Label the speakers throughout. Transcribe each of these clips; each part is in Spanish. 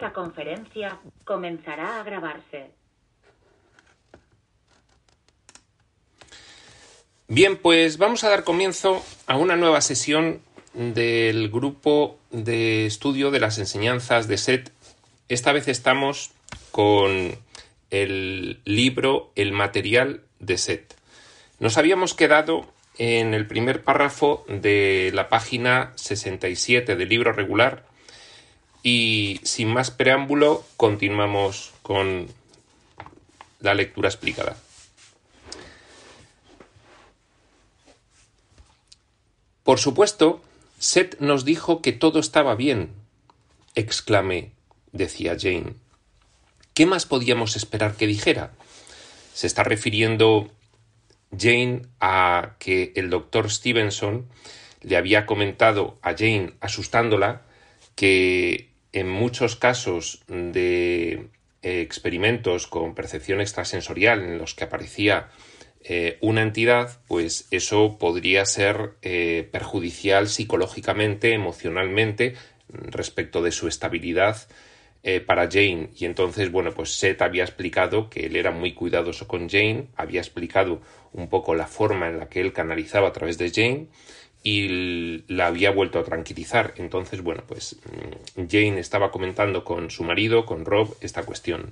Speaker 1: Esta conferencia comenzará a grabarse.
Speaker 2: Bien, pues vamos a dar comienzo a una nueva sesión del grupo de estudio de las enseñanzas de SET. Esta vez estamos con el libro El material de SET. Nos habíamos quedado en el primer párrafo de la página 67 del libro regular y sin más preámbulo continuamos con la lectura explicada. Por supuesto, Seth nos dijo que todo estaba bien, exclamé, decía Jane. ¿Qué más podíamos esperar que dijera? Se está refiriendo Jane a que el doctor Stevenson le había comentado a Jane, asustándola, que en muchos casos de eh, experimentos con percepción extrasensorial en los que aparecía eh, una entidad, pues eso podría ser eh, perjudicial psicológicamente, emocionalmente, respecto de su estabilidad para Jane. Y entonces, bueno, pues Seth había explicado que él era muy cuidadoso con Jane, había explicado un poco la forma en la que él canalizaba a través de Jane y la había vuelto a tranquilizar. Entonces, bueno, pues mm, Jane estaba comentando con su marido, con Rob, esta cuestión.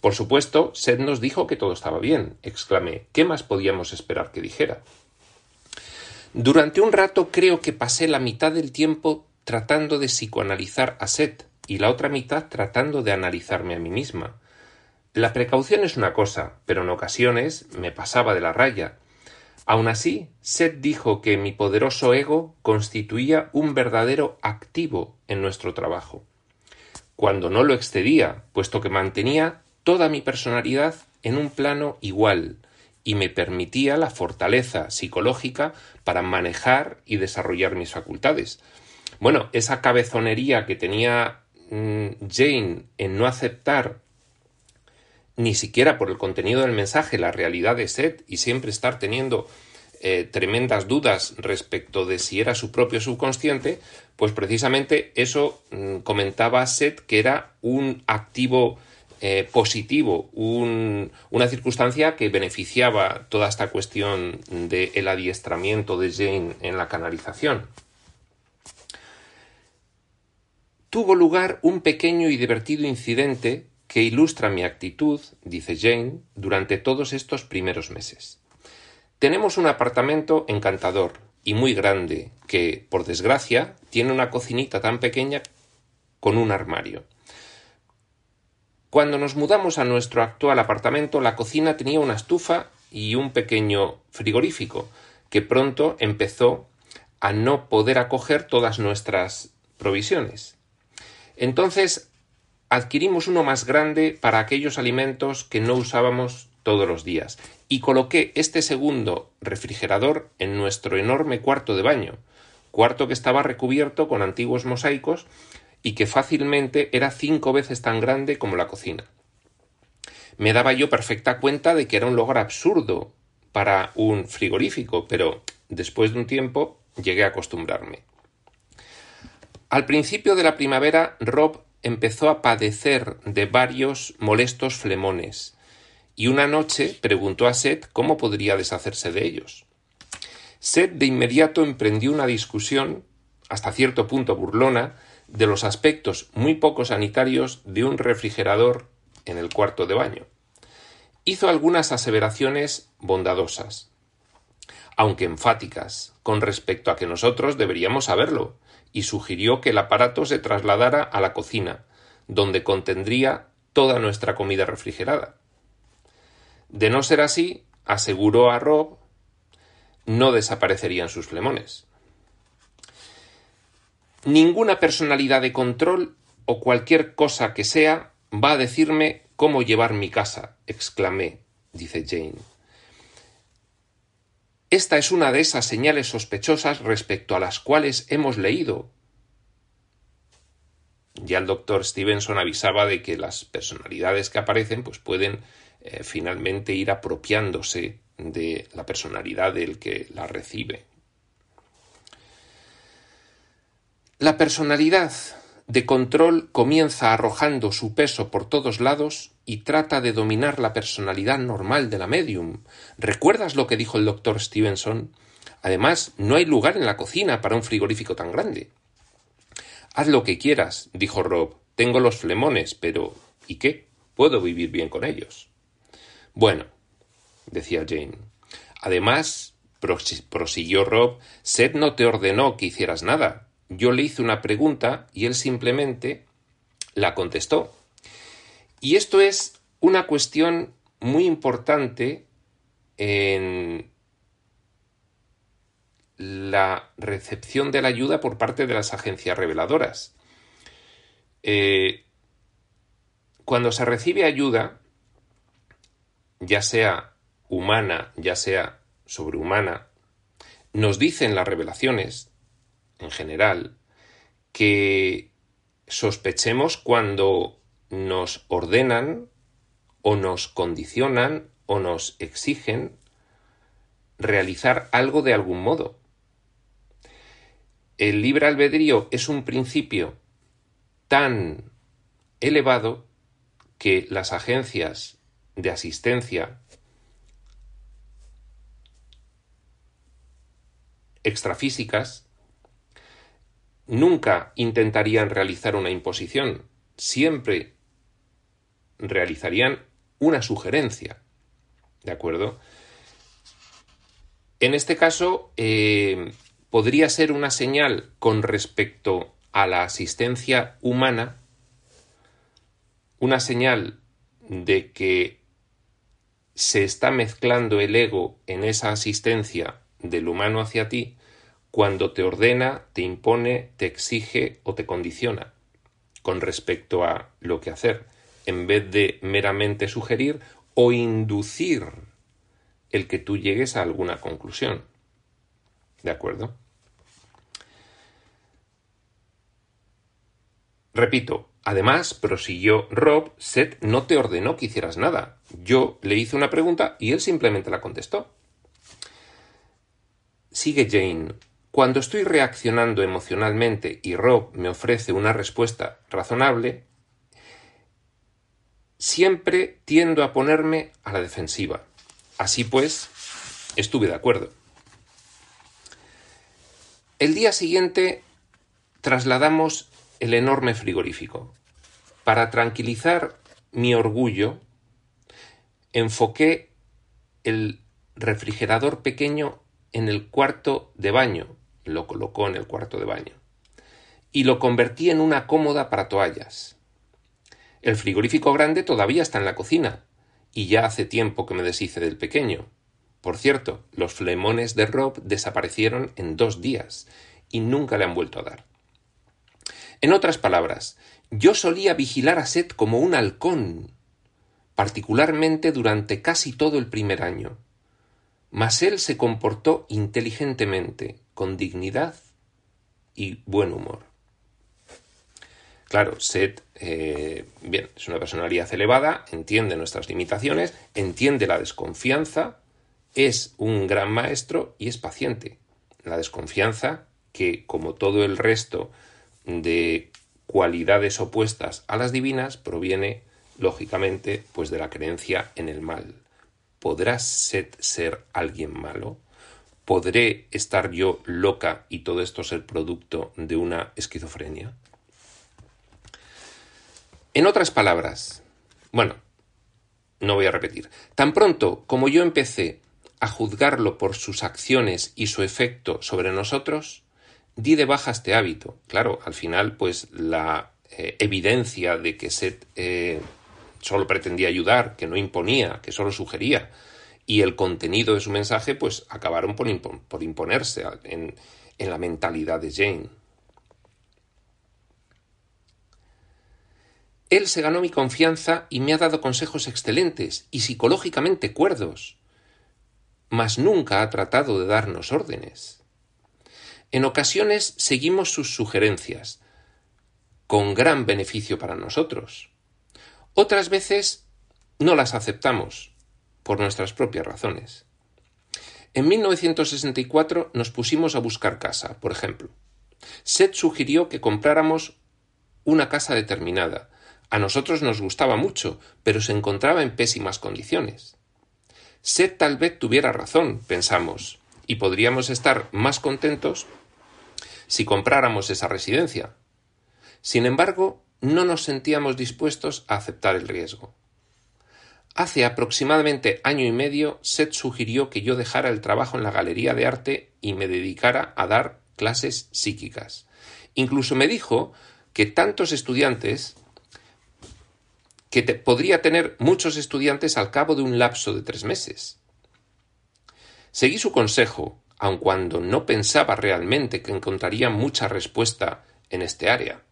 Speaker 2: Por supuesto, Seth nos dijo que todo estaba bien, exclamé. ¿Qué más podíamos esperar que dijera? Durante un rato creo que pasé la mitad del tiempo tratando de psicoanalizar a Seth y la otra mitad tratando de analizarme a mí misma. La precaución es una cosa, pero en ocasiones me pasaba de la raya. Aun así, Seth dijo que mi poderoso ego constituía un verdadero activo en nuestro trabajo. Cuando no lo excedía, puesto que mantenía toda mi personalidad en un plano igual y me permitía la fortaleza psicológica para manejar y desarrollar mis facultades. Bueno, esa cabezonería que tenía mm, Jane en no aceptar ni siquiera por el contenido del mensaje, la realidad de Seth y siempre estar teniendo eh, tremendas dudas respecto de si era su propio subconsciente, pues precisamente eso mm, comentaba Seth que era un activo eh, positivo, una circunstancia que beneficiaba toda esta cuestión del adiestramiento de Jane en la canalización. Tuvo lugar un pequeño y divertido incidente que ilustra mi actitud, dice Jane, durante todos estos primeros meses. Tenemos un apartamento encantador y muy grande que, por desgracia, tiene una cocinita tan pequeña con un armario. Cuando nos mudamos a nuestro actual apartamento, la cocina tenía una estufa y un pequeño frigorífico, que pronto empezó a no poder acoger todas nuestras provisiones. Entonces adquirimos uno más grande para aquellos alimentos que no usábamos todos los días y coloqué este segundo refrigerador en nuestro enorme cuarto de baño, cuarto que estaba recubierto con antiguos mosaicos y que fácilmente era cinco veces tan grande como la cocina. Me daba yo perfecta cuenta de que era un lugar absurdo para un frigorífico, pero después de un tiempo llegué a acostumbrarme. Al principio de la primavera, Rob empezó a padecer de varios molestos flemones, y una noche preguntó a Seth cómo podría deshacerse de ellos. Seth de inmediato emprendió una discusión, hasta cierto punto burlona, de los aspectos muy poco sanitarios de un refrigerador en el cuarto de baño. Hizo algunas aseveraciones bondadosas, aunque enfáticas, con respecto a que nosotros deberíamos saberlo, y sugirió que el aparato se trasladara a la cocina, donde contendría toda nuestra comida refrigerada. De no ser así, aseguró a Rob, no desaparecerían sus flemones. Ninguna personalidad de control o cualquier cosa que sea va a decirme cómo llevar mi casa, exclamé, dice Jane. Esta es una de esas señales sospechosas respecto a las cuales hemos leído. Ya el doctor Stevenson avisaba de que las personalidades que aparecen pues pueden eh, finalmente ir apropiándose de la personalidad del que la recibe. La personalidad de control comienza arrojando su peso por todos lados y trata de dominar la personalidad normal de la medium. ¿Recuerdas lo que dijo el doctor Stevenson? Además, no hay lugar en la cocina para un frigorífico tan grande. Haz lo que quieras, dijo Rob. Tengo los flemones, pero ¿y qué? Puedo vivir bien con ellos. Bueno, decía Jane. Además, prosiguió Rob, Seth no te ordenó que hicieras nada. Yo le hice una pregunta y él simplemente la contestó. Y esto es una cuestión muy importante en la recepción de la ayuda por parte de las agencias reveladoras. Eh, cuando se recibe ayuda, ya sea humana, ya sea sobrehumana, nos dicen las revelaciones, en general, que sospechemos cuando nos ordenan o nos condicionan o nos exigen realizar algo de algún modo. El libre albedrío es un principio tan elevado que las agencias de asistencia extrafísicas nunca intentarían realizar una imposición, siempre realizarían una sugerencia. ¿De acuerdo? En este caso, eh, podría ser una señal con respecto a la asistencia humana, una señal de que se está mezclando el ego en esa asistencia del humano hacia ti cuando te ordena, te impone, te exige o te condiciona con respecto a lo que hacer, en vez de meramente sugerir o inducir el que tú llegues a alguna conclusión. ¿De acuerdo? Repito, además, prosiguió Rob, Seth no te ordenó que hicieras nada. Yo le hice una pregunta y él simplemente la contestó. Sigue Jane. Cuando estoy reaccionando emocionalmente y Rob me ofrece una respuesta razonable, siempre tiendo a ponerme a la defensiva. Así pues, estuve de acuerdo. El día siguiente trasladamos el enorme frigorífico. Para tranquilizar mi orgullo, enfoqué el refrigerador pequeño en el cuarto de baño, lo colocó en el cuarto de baño, y lo convertí en una cómoda para toallas. El frigorífico grande todavía está en la cocina, y ya hace tiempo que me deshice del pequeño. Por cierto, los flemones de Rob desaparecieron en dos días, y nunca le han vuelto a dar. En otras palabras, yo solía vigilar a Seth como un halcón, particularmente durante casi todo el primer año. Mas él se comportó inteligentemente, con dignidad y buen humor. Claro, Seth, eh, bien, es una personalidad elevada, entiende nuestras limitaciones, entiende la desconfianza, es un gran maestro y es paciente. La desconfianza, que como todo el resto de cualidades opuestas a las divinas proviene, lógicamente, pues de la creencia en el mal. ¿Podrá Seth ser alguien malo? ¿Podré estar yo loca y todo esto ser producto de una esquizofrenia? En otras palabras, bueno, no voy a repetir, tan pronto como yo empecé a juzgarlo por sus acciones y su efecto sobre nosotros, di de baja este hábito. Claro, al final, pues la eh, evidencia de que Seth eh, solo pretendía ayudar, que no imponía, que solo sugería, y el contenido de su mensaje, pues acabaron por, imponerse en, en la mentalidad de Jane. Él se ganó mi confianza y me ha dado consejos excelentes y psicológicamente cuerdos, mas nunca ha tratado de darnos órdenes. En ocasiones seguimos sus sugerencias, con gran beneficio para nosotros. Otras veces no las aceptamos, por nuestras propias razones. En 1964 nos pusimos a buscar casa, por ejemplo. Seth sugirió que compráramos una casa determinada. A nosotros nos gustaba mucho, pero se encontraba en pésimas condiciones. Seth tal vez tuviera razón, pensamos, y podríamos estar más contentos si compráramos esa residencia. Sin embargo, no nos sentíamos dispuestos a aceptar el riesgo. Hace aproximadamente año y medio, Seth sugirió que yo dejara el trabajo en la galería de arte y me dedicara a dar clases psíquicas. Incluso me dijo que tantos estudiantes que podría tener muchos estudiantes al cabo de un lapso de tres meses. Seguí su consejo, aun cuando no pensaba realmente que encontraría mucha respuesta en este área.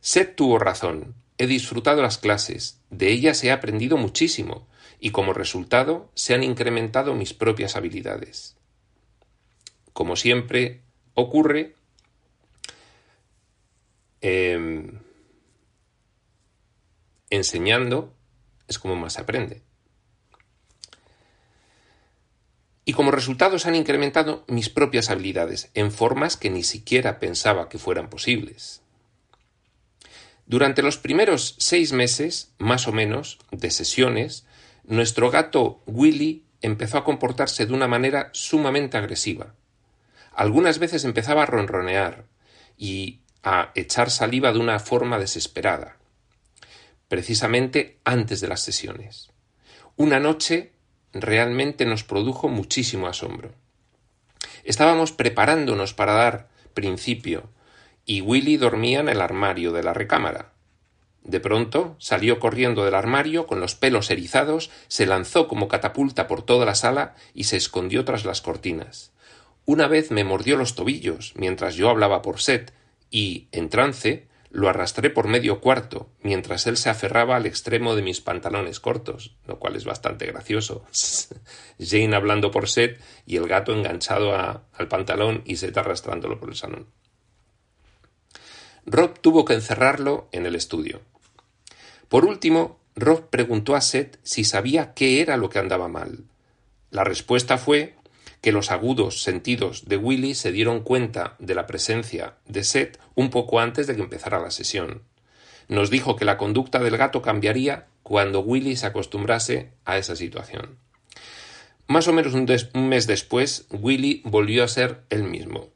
Speaker 2: Seth tuvo razón. He disfrutado las clases, de ellas he aprendido muchísimo, y como resultado se han incrementado mis propias habilidades. Como siempre ocurre, em, enseñando es como más se aprende. Y como resultado se han incrementado mis propias habilidades en formas que ni siquiera pensaba que fueran posibles. Durante los primeros seis meses, más o menos, de sesiones, nuestro gato Willy empezó a comportarse de una manera sumamente agresiva. Algunas veces empezaba a ronronear y a echar saliva de una forma desesperada, precisamente antes de las sesiones. Una noche realmente nos produjo muchísimo asombro. Estábamos preparándonos para dar principio y Willy dormía en el armario de la recámara. De pronto salió corriendo del armario con los pelos erizados, se lanzó como catapulta por toda la sala y se escondió tras las cortinas. Una vez me mordió los tobillos mientras yo hablaba por Set y, en trance, lo arrastré por medio cuarto, mientras él se aferraba al extremo de mis pantalones cortos, lo cual es bastante gracioso. Jane hablando por Set y el gato enganchado al pantalón y Set arrastrándolo por el salón. Rob tuvo que encerrarlo en el estudio. Por último, Rob preguntó a Seth si sabía qué era lo que andaba mal. La respuesta fue que los agudos sentidos de Willy se dieron cuenta de la presencia de Seth un poco antes de que empezara la sesión. Nos dijo que la conducta del gato cambiaría cuando Willy se acostumbrase a esa situación. Más o menos un, un mes después, Willy volvió a ser el mismo.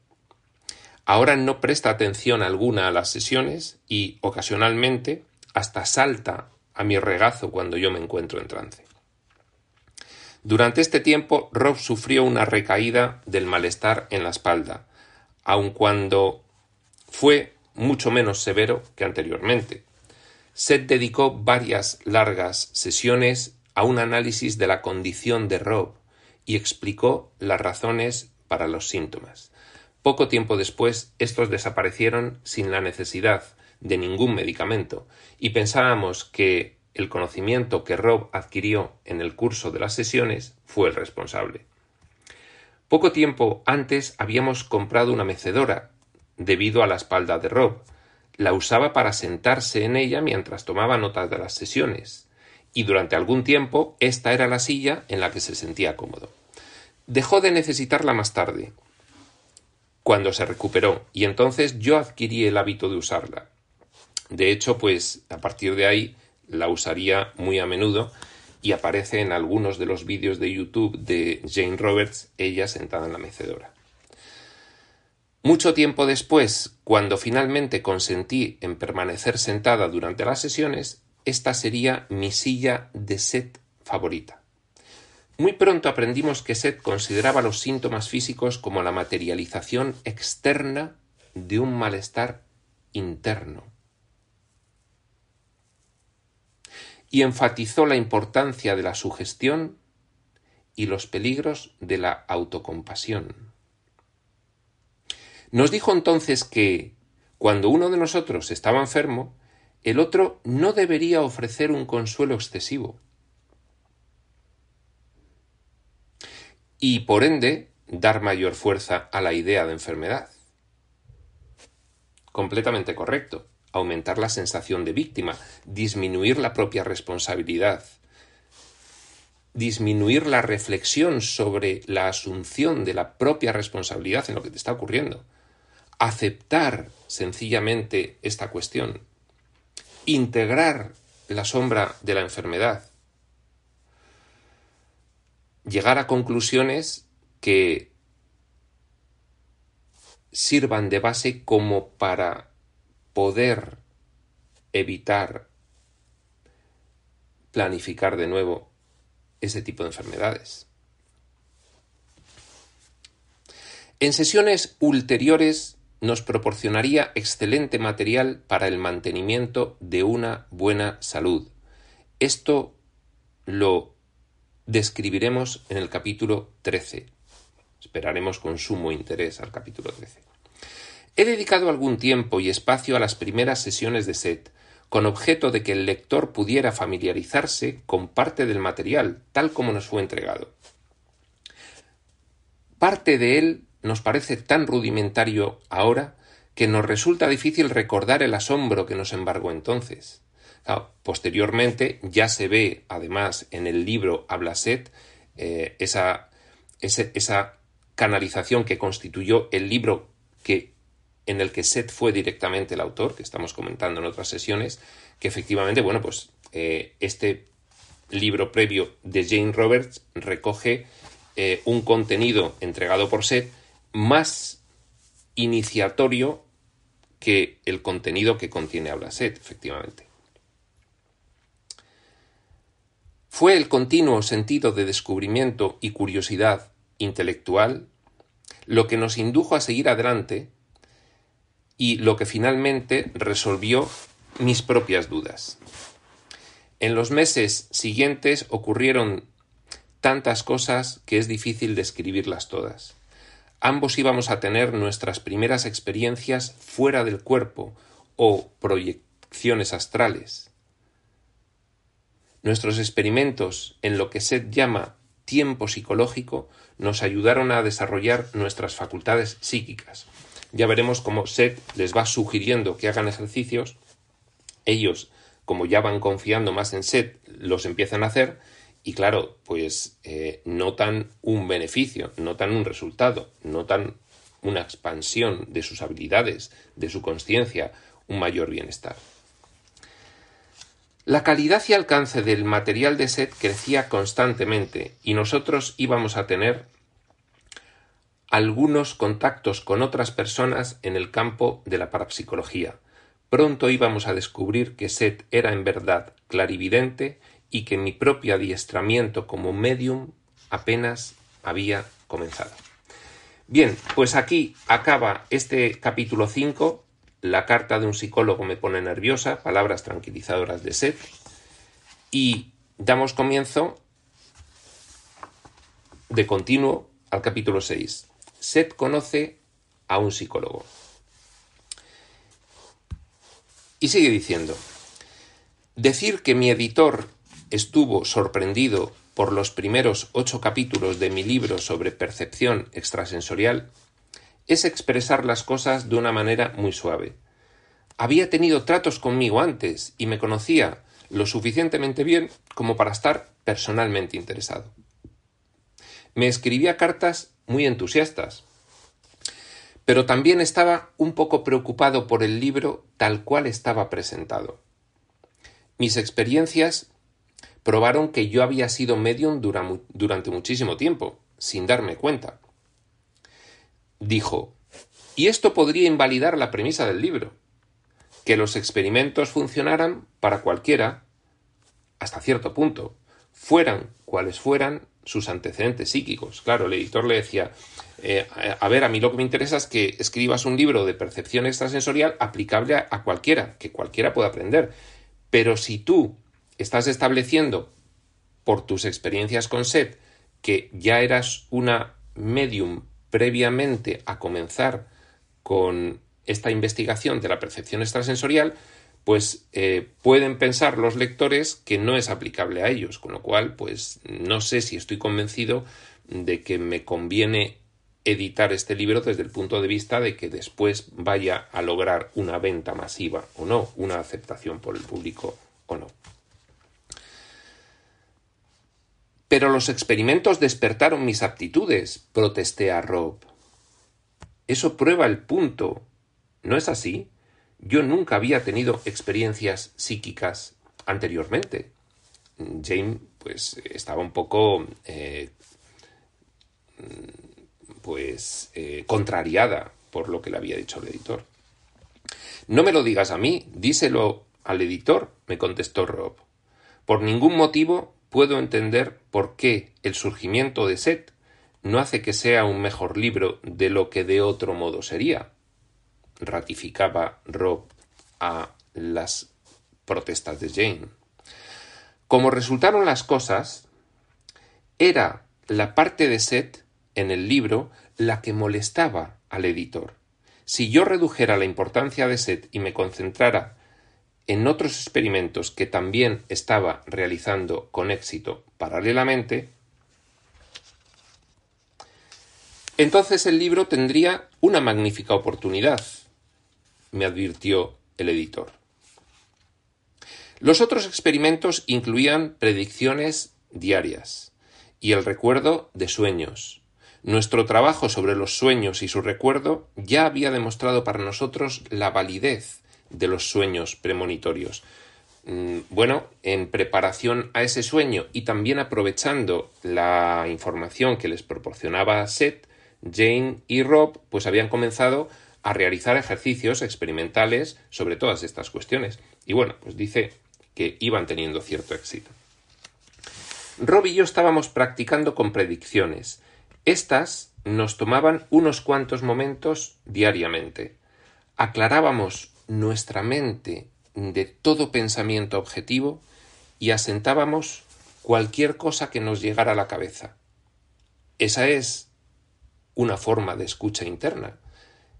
Speaker 2: Ahora no presta atención alguna a las sesiones y, ocasionalmente, hasta salta a mi regazo cuando yo me encuentro en trance. Durante este tiempo, Rob sufrió una recaída del malestar en la espalda, aun cuando fue mucho menos severo que anteriormente. Seth dedicó varias largas sesiones a un análisis de la condición de Rob y explicó las razones para los síntomas. Poco tiempo después, estos desaparecieron sin la necesidad de ningún medicamento, y pensábamos que el conocimiento que Rob adquirió en el curso de las sesiones fue el responsable. Poco tiempo antes habíamos comprado una mecedora, debido a la espalda de Rob. La usaba para sentarse en ella mientras tomaba notas de las sesiones, y durante algún tiempo esta era la silla en la que se sentía cómodo. Dejó de necesitarla más tarde, cuando se recuperó, y entonces yo adquirí el hábito de usarla. De hecho, pues a partir de ahí la usaría muy a menudo y aparece en algunos de los vídeos de YouTube de Jane Roberts, ella sentada en la mecedora. Mucho tiempo después, cuando finalmente consentí en permanecer sentada durante las sesiones, esta sería mi silla de set favorita. Muy pronto aprendimos que Seth consideraba los síntomas físicos como la materialización externa de un malestar interno. Y enfatizó la importancia de la sugestión y los peligros de la autocompasión. Nos dijo entonces que, cuando uno de nosotros estaba enfermo, el otro no debería ofrecer un consuelo excesivo, y por ende dar mayor fuerza a la idea de enfermedad. Completamente correcto. Aumentar la sensación de víctima, disminuir la propia responsabilidad, disminuir la reflexión sobre la asunción de la propia responsabilidad en lo que te está ocurriendo. Aceptar sencillamente esta cuestión integrar la sombra de la enfermedad, llegar a conclusiones que sirvan de base como para poder evitar planificar de nuevo ese tipo de enfermedades. En sesiones ulteriores nos proporcionaría excelente material para el mantenimiento de una buena salud. Esto lo describiremos en el capítulo 13. Esperaremos con sumo interés al capítulo 13. He dedicado algún tiempo y espacio a las primeras sesiones de SET, con objeto de que el lector pudiera familiarizarse con parte del material, tal como nos fue entregado. Parte de él nos parece tan rudimentario ahora que nos resulta difícil recordar el asombro que nos embargó entonces. posteriormente ya se ve, además, en el libro Habla Set, eh, esa, esa canalización que constituyó el libro que en el que Seth fue directamente el autor, que estamos comentando en otras sesiones, que efectivamente, bueno, pues eh, este libro previo de Jane Roberts recoge eh, un contenido entregado por Seth más iniciatorio que el contenido que contiene Habla Set, efectivamente. Fue el continuo sentido de descubrimiento y curiosidad intelectual lo que nos indujo a seguir adelante y lo que finalmente resolvió mis propias dudas. En los meses siguientes ocurrieron tantas cosas que es difícil describirlas todas. Ambos íbamos a tener nuestras primeras experiencias fuera del cuerpo o proyecciones astrales. Nuestros experimentos en lo que Seth llama tiempo psicológico nos ayudaron a desarrollar nuestras facultades psíquicas. Ya veremos cómo Seth les va sugiriendo que hagan ejercicios. Ellos, como ya van confiando más en Seth, los empiezan a hacer y claro, pues eh, notan un beneficio, notan un resultado, notan una expansión de sus habilidades, de su conciencia, un mayor bienestar. La calidad y alcance del material de SET crecía constantemente y nosotros íbamos a tener algunos contactos con otras personas en el campo de la parapsicología. Pronto íbamos a descubrir que SET era en verdad clarividente y que mi propio adiestramiento como medium apenas había comenzado. Bien, pues aquí acaba este capítulo 5. La carta de un psicólogo me pone nerviosa, palabras tranquilizadoras de Seth. Y damos comienzo de continuo al capítulo 6. Seth conoce a un psicólogo. Y sigue diciendo, decir que mi editor estuvo sorprendido por los primeros ocho capítulos de mi libro sobre percepción extrasensorial es expresar las cosas de una manera muy suave. Había tenido tratos conmigo antes y me conocía lo suficientemente bien como para estar personalmente interesado. Me escribía cartas muy entusiastas, pero también estaba un poco preocupado por el libro tal cual estaba presentado. Mis experiencias probaron que yo había sido medium durante muchísimo tiempo, sin darme cuenta. Dijo, y esto podría invalidar la premisa del libro, que los experimentos funcionaran para cualquiera, hasta cierto punto, fueran cuales fueran sus antecedentes psíquicos. Claro, el editor le decía, eh, a ver, a mí lo que me interesa es que escribas un libro de percepción extrasensorial aplicable a cualquiera, que cualquiera pueda aprender. Pero si tú estás estableciendo por tus experiencias con SET que ya eras una medium previamente a comenzar con esta investigación de la percepción extrasensorial, pues eh, pueden pensar los lectores que no es aplicable a ellos, con lo cual, pues no sé si estoy convencido de que me conviene editar este libro desde el punto de vista de que después vaya a lograr una venta masiva o no, una aceptación por el público o no. Pero los experimentos despertaron mis aptitudes, protesté a Rob. Eso prueba el punto. ¿No es así? Yo nunca había tenido experiencias psíquicas anteriormente. Jane, pues, estaba un poco, eh, pues, eh, contrariada por lo que le había dicho el editor. No me lo digas a mí, díselo al editor, me contestó Rob. Por ningún motivo puedo entender por qué el surgimiento de Set no hace que sea un mejor libro de lo que de otro modo sería, ratificaba Rob a las protestas de Jane. Como resultaron las cosas, era la parte de Set en el libro la que molestaba al editor. Si yo redujera la importancia de Set y me concentrara en otros experimentos que también estaba realizando con éxito paralelamente, entonces el libro tendría una magnífica oportunidad, me advirtió el editor. Los otros experimentos incluían predicciones diarias y el recuerdo de sueños. Nuestro trabajo sobre los sueños y su recuerdo ya había demostrado para nosotros la validez de los sueños premonitorios. Mm, bueno, en preparación a ese sueño y también aprovechando la información que les proporcionaba Seth, Jane y Rob, pues habían comenzado a realizar ejercicios experimentales sobre todas estas cuestiones. Y bueno, pues dice que iban teniendo cierto éxito. Rob y yo estábamos practicando con predicciones. Estas nos tomaban unos cuantos momentos diariamente. Aclarábamos nuestra mente de todo pensamiento objetivo y asentábamos cualquier cosa que nos llegara a la cabeza. Esa es una forma de escucha interna.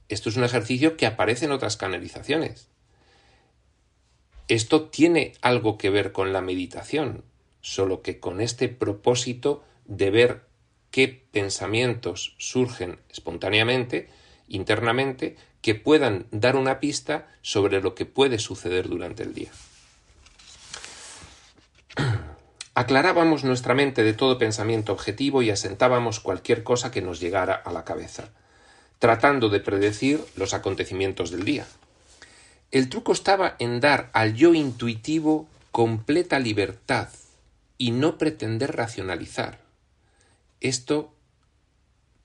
Speaker 2: Esto es un ejercicio que aparece en otras canalizaciones. Esto tiene algo que ver con la meditación, solo que con este propósito de ver qué pensamientos surgen espontáneamente, internamente, que puedan dar una pista sobre lo que puede suceder durante el día. Aclarábamos nuestra mente de todo pensamiento objetivo y asentábamos cualquier cosa que nos llegara a la cabeza, tratando de predecir los acontecimientos del día. El truco estaba en dar al yo intuitivo completa libertad y no pretender racionalizar. Esto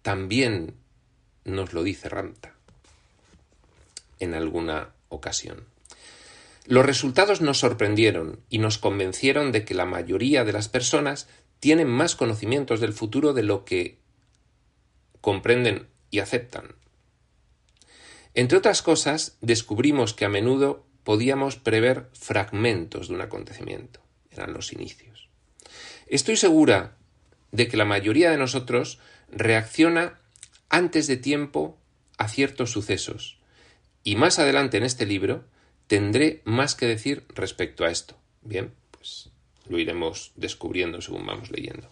Speaker 2: también nos lo dice Ranta en alguna ocasión. Los resultados nos sorprendieron y nos convencieron de que la mayoría de las personas tienen más conocimientos del futuro de lo que comprenden y aceptan. Entre otras cosas, descubrimos que a menudo podíamos prever fragmentos de un acontecimiento. Eran los inicios. Estoy segura de que la mayoría de nosotros reacciona antes de tiempo a ciertos sucesos, y más adelante en este libro tendré más que decir respecto a esto. Bien, pues lo iremos descubriendo según vamos leyendo.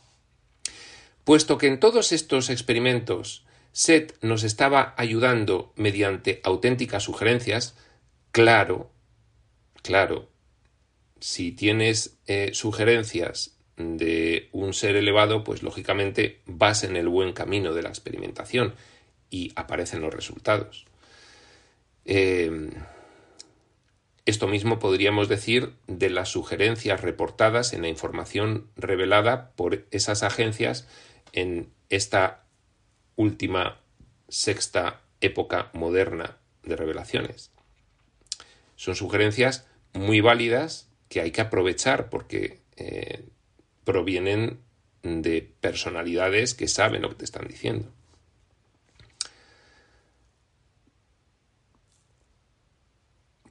Speaker 2: Puesto que en todos estos experimentos Seth nos estaba ayudando mediante auténticas sugerencias, claro, claro, si tienes eh, sugerencias de un ser elevado, pues lógicamente vas en el buen camino de la experimentación y aparecen los resultados. Eh, esto mismo podríamos decir de las sugerencias reportadas en la información revelada por esas agencias en esta última sexta época moderna de revelaciones. Son sugerencias muy válidas que hay que aprovechar porque eh, provienen de personalidades que saben lo que te están diciendo.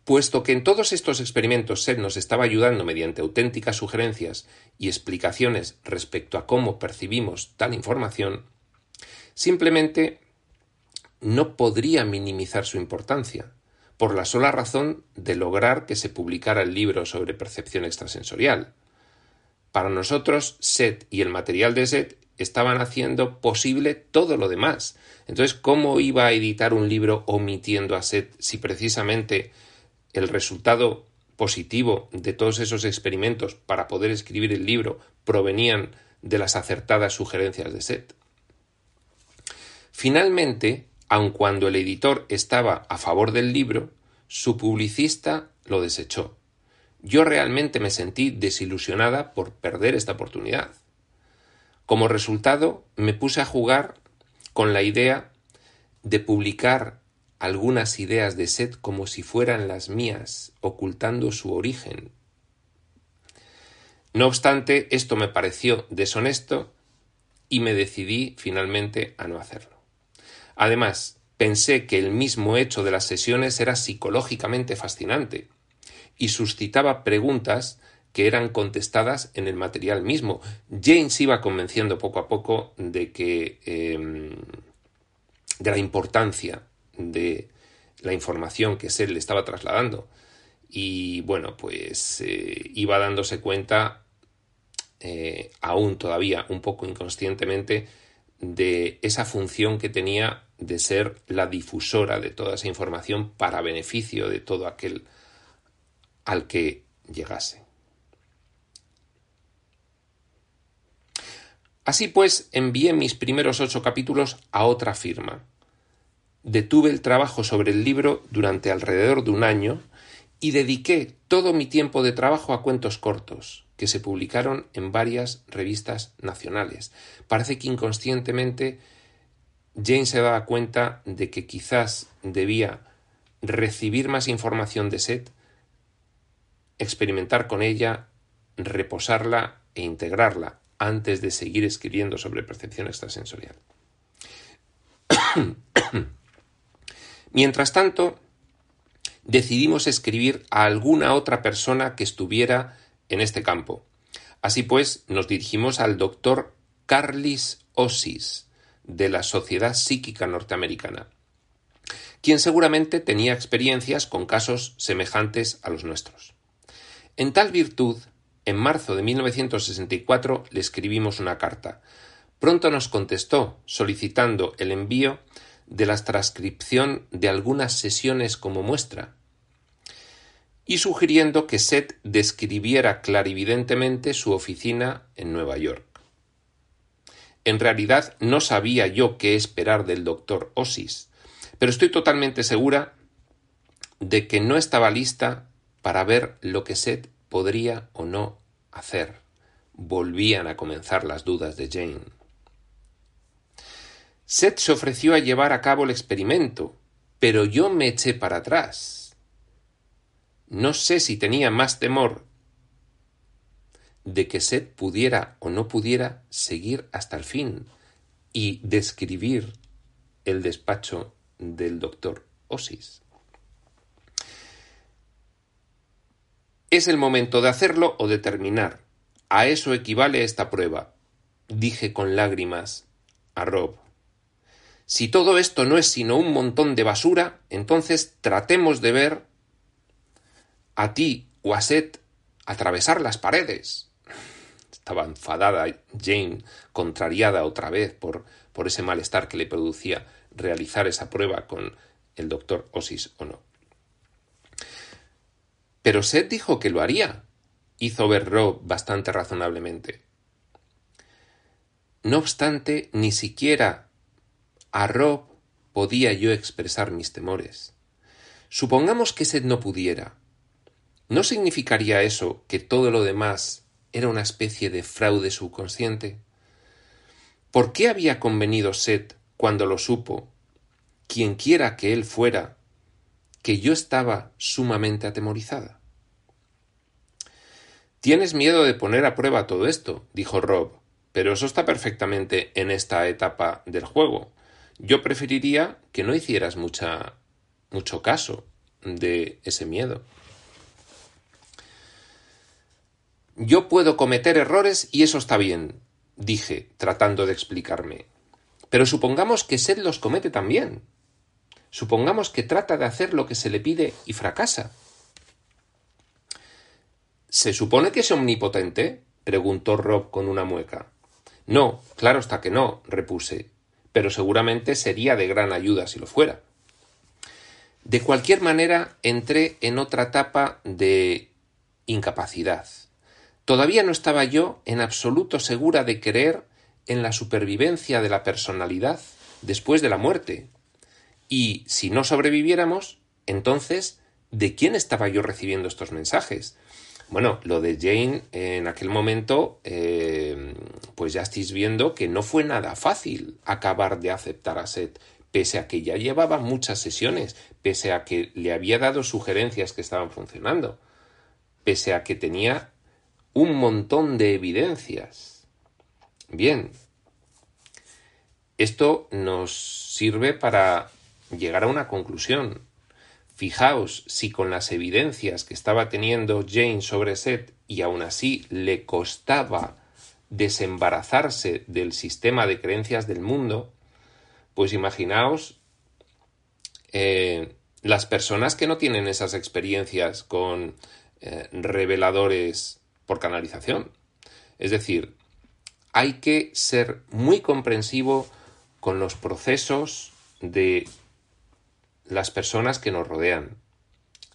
Speaker 2: Puesto que en todos estos experimentos Seth nos estaba ayudando mediante auténticas sugerencias y explicaciones respecto a cómo percibimos tal información, simplemente no podría minimizar su importancia, por la sola razón de lograr que se publicara el libro sobre percepción extrasensorial. Para nosotros, Seth y el material de Seth estaban haciendo posible todo lo demás. Entonces, ¿cómo iba a editar un libro omitiendo a Seth si precisamente el resultado positivo de todos esos experimentos para poder escribir el libro provenían de las acertadas sugerencias de Seth. Finalmente, aun cuando el editor estaba a favor del libro, su publicista lo desechó. Yo realmente me sentí desilusionada por perder esta oportunidad. Como resultado, me puse a jugar con la idea de publicar algunas ideas de Seth como si fueran las mías, ocultando su origen. No obstante, esto me pareció deshonesto y me decidí finalmente a no hacerlo. Además, pensé que el mismo hecho de las sesiones era psicológicamente fascinante y suscitaba preguntas que eran contestadas en el material mismo. James iba convenciendo poco a poco de que em, de la importancia de la información que Seth le estaba trasladando. Y bueno, pues eh, iba dándose cuenta, eh, aún todavía un poco inconscientemente, de esa función que tenía de ser la difusora de toda esa información para beneficio de todo aquel al que llegase. Así pues, envié mis primeros ocho capítulos a otra firma. Detuve el trabajo sobre el libro durante alrededor de un año y dediqué todo mi tiempo de trabajo a cuentos cortos, que se publicaron en varias revistas nacionales. Parece que inconscientemente Jane se daba cuenta de que quizás debía recibir más información de Seth, experimentar con ella, reposarla e integrarla antes de seguir escribiendo sobre percepción extrasensorial. Mientras tanto, decidimos escribir a alguna otra persona que estuviera en este campo. Así pues, nos dirigimos al doctor Carlis Ossis, de la Sociedad Psíquica Norteamericana, quien seguramente tenía experiencias con casos semejantes a los nuestros. En tal virtud, en marzo de 1964 le escribimos una carta. Pronto nos contestó solicitando el envío de la transcripción de algunas sesiones como muestra, y sugiriendo que Seth describiera clarividentemente su oficina en Nueva York. En realidad no sabía yo qué esperar del doctor Osis, pero estoy totalmente segura de que no estaba lista para ver lo que Seth podría o no hacer. Volvían a comenzar las dudas de Jane. Seth se ofreció a llevar a cabo el experimento, pero yo me eché para atrás. No sé si tenía más temor de que Seth pudiera o no pudiera seguir hasta el fin y describir el despacho del doctor Osis. Es el momento de hacerlo o de terminar. A eso equivale esta prueba, dije con lágrimas a Rob. Si todo esto no es sino un montón de basura, entonces tratemos de ver a ti o a Seth atravesar las paredes. Estaba enfadada Jane, contrariada otra vez por, por ese malestar que le producía realizar esa prueba con el doctor Osis o no. Pero Seth dijo que lo haría, hizo ver Rob bastante razonablemente. No obstante, ni siquiera a Rob podía yo expresar mis temores. Supongamos que Seth no pudiera, ¿No significaría eso que todo lo demás era una especie de fraude subconsciente? ¿Por qué había convenido Seth cuando lo supo, quien quiera que él fuera, que yo estaba sumamente atemorizada? Tienes miedo de poner a prueba todo esto, dijo Rob, pero eso está perfectamente en esta etapa del juego. Yo preferiría que no hicieras mucha mucho caso de ese miedo. Yo puedo cometer errores y eso está bien, dije, tratando de explicarme. Pero supongamos que Seth los comete también. Supongamos que trata de hacer lo que se le pide y fracasa. ¿Se supone que es omnipotente? preguntó Rob con una mueca. No, claro está que no, repuse, pero seguramente sería de gran ayuda si lo fuera. De cualquier manera, entré en otra etapa de incapacidad. Todavía no estaba yo en absoluto segura de creer en la supervivencia de la personalidad después de la muerte. Y si no sobreviviéramos, entonces ¿de quién estaba yo recibiendo estos mensajes? Bueno, lo de Jane en aquel momento, eh, pues ya estáis viendo que no fue nada fácil acabar de aceptar a Seth, pese a que ya llevaba muchas sesiones, pese a que le había dado sugerencias que estaban funcionando, pese a que tenía un montón de evidencias. Bien, esto nos sirve para llegar a una conclusión. Fijaos si con las evidencias que estaba teniendo Jane sobre Seth y aún así le costaba desembarazarse del sistema de creencias del mundo, pues imaginaos eh, las personas que no tienen esas experiencias con eh, reveladores por canalización. Es decir, hay que ser muy comprensivo con los procesos de las personas que nos rodean.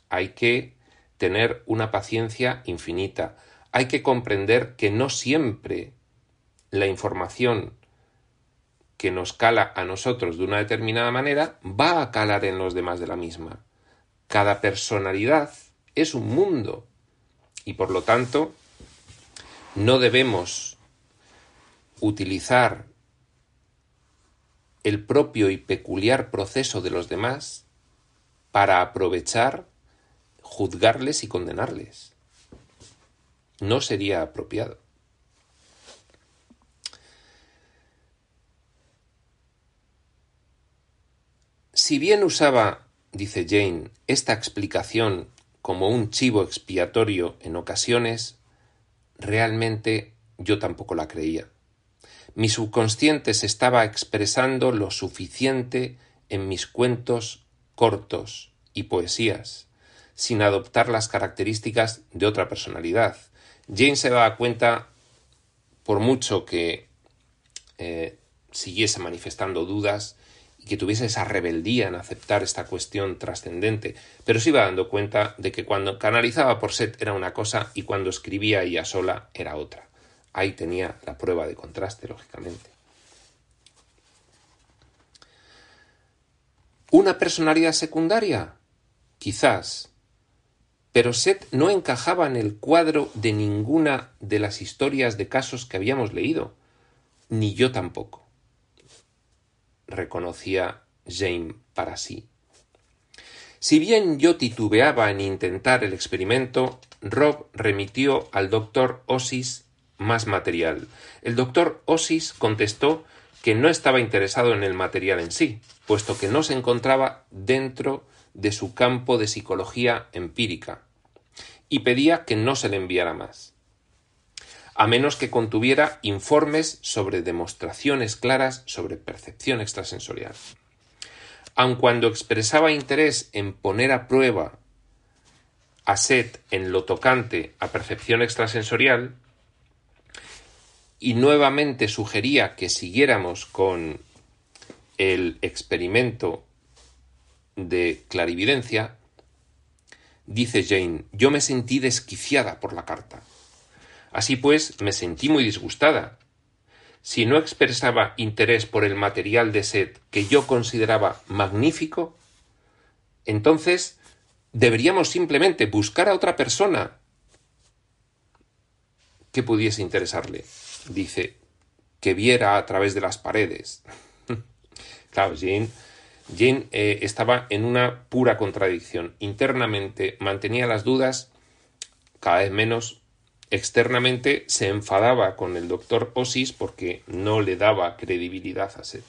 Speaker 2: Hay que tener una paciencia infinita. Hay que comprender que no siempre la información que nos cala a nosotros de una determinada manera va a calar en los demás de la misma. Cada personalidad es un mundo y por lo tanto no debemos utilizar el propio y peculiar proceso de los demás para aprovechar, juzgarles y condenarles. No sería apropiado. Si bien usaba, dice Jane, esta explicación como un chivo expiatorio en ocasiones, realmente yo tampoco la creía. Mi subconsciente se estaba expresando lo suficiente en mis cuentos cortos y poesías, sin adoptar las características de otra personalidad. Jane se daba cuenta, por mucho que eh, siguiese manifestando dudas y que tuviese esa rebeldía en aceptar esta cuestión trascendente, pero se iba dando cuenta de que cuando canalizaba por set era una cosa y cuando escribía ella sola era otra. Ahí tenía la prueba de contraste, lógicamente. ¿Una personalidad secundaria? Quizás. Pero Seth no encajaba en el cuadro de ninguna de las historias de casos que habíamos leído. Ni yo tampoco. Reconocía Jane para sí. Si bien yo titubeaba en intentar el experimento, Rob remitió al doctor Osis más material. El doctor Osis contestó que no estaba interesado en el material en sí, puesto que no se encontraba dentro de su campo de psicología empírica, y pedía que no se le enviara más, a menos que contuviera informes sobre demostraciones claras sobre percepción extrasensorial. Aun cuando expresaba interés en poner a prueba a Seth en lo tocante a percepción extrasensorial, y nuevamente sugería que siguiéramos con el experimento de clarividencia, dice Jane, yo me sentí desquiciada por la carta. Así pues, me sentí muy disgustada. Si no expresaba interés por el material de Seth que yo consideraba magnífico, entonces deberíamos simplemente buscar a otra persona que pudiese interesarle dice que viera a través de las paredes. claro, Jane, Jane eh, estaba en una pura contradicción. Internamente mantenía las dudas cada vez menos. Externamente se enfadaba con el doctor Osis porque no le daba credibilidad a Seth.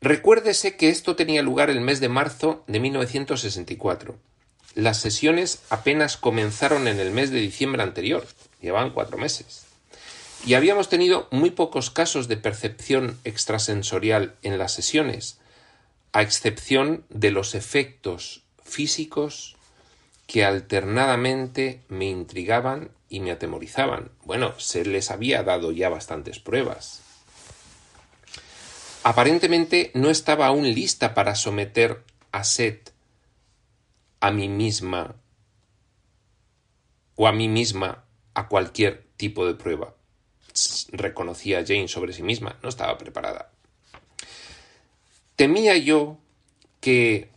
Speaker 2: Recuérdese que esto tenía lugar el mes de marzo de 1964. Las sesiones apenas comenzaron en el mes de diciembre anterior, llevaban cuatro meses. Y habíamos tenido muy pocos casos de percepción extrasensorial en las sesiones, a excepción de los efectos físicos que alternadamente me intrigaban y me atemorizaban. Bueno, se les había dado ya bastantes pruebas. Aparentemente no estaba aún lista para someter a Seth a mí misma o a mí misma a cualquier tipo de prueba. Reconocía Jane sobre sí misma, no estaba preparada. Temía yo que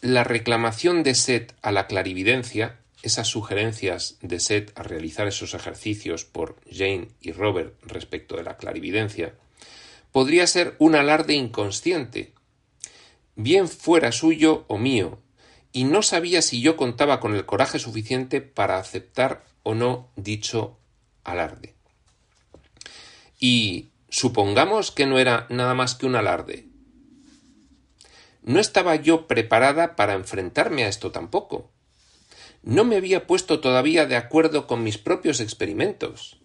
Speaker 2: la reclamación de Seth a la clarividencia, esas sugerencias de Seth a realizar esos ejercicios por Jane y Robert respecto de la clarividencia, podría ser un alarde inconsciente, bien fuera suyo o mío, y no sabía si yo contaba con el coraje suficiente para aceptar o no dicho alarde. Y supongamos que no era nada más que un alarde. No estaba yo preparada para enfrentarme a esto tampoco. No me había puesto todavía de acuerdo con mis propios experimentos.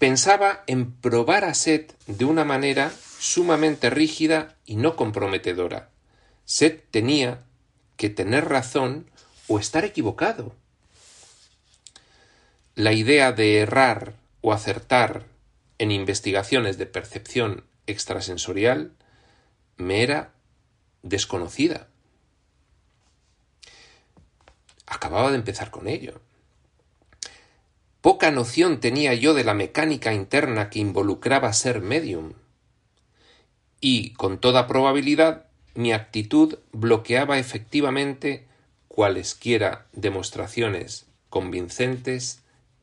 Speaker 2: Pensaba en probar a Seth de una manera sumamente rígida y no comprometedora. Seth tenía que tener razón o estar equivocado. La idea de errar o acertar en investigaciones de percepción extrasensorial me era desconocida. Acababa de empezar con ello. Poca noción tenía yo de la mecánica interna que involucraba ser medium. Y, con toda probabilidad, mi actitud bloqueaba efectivamente cualesquiera demostraciones convincentes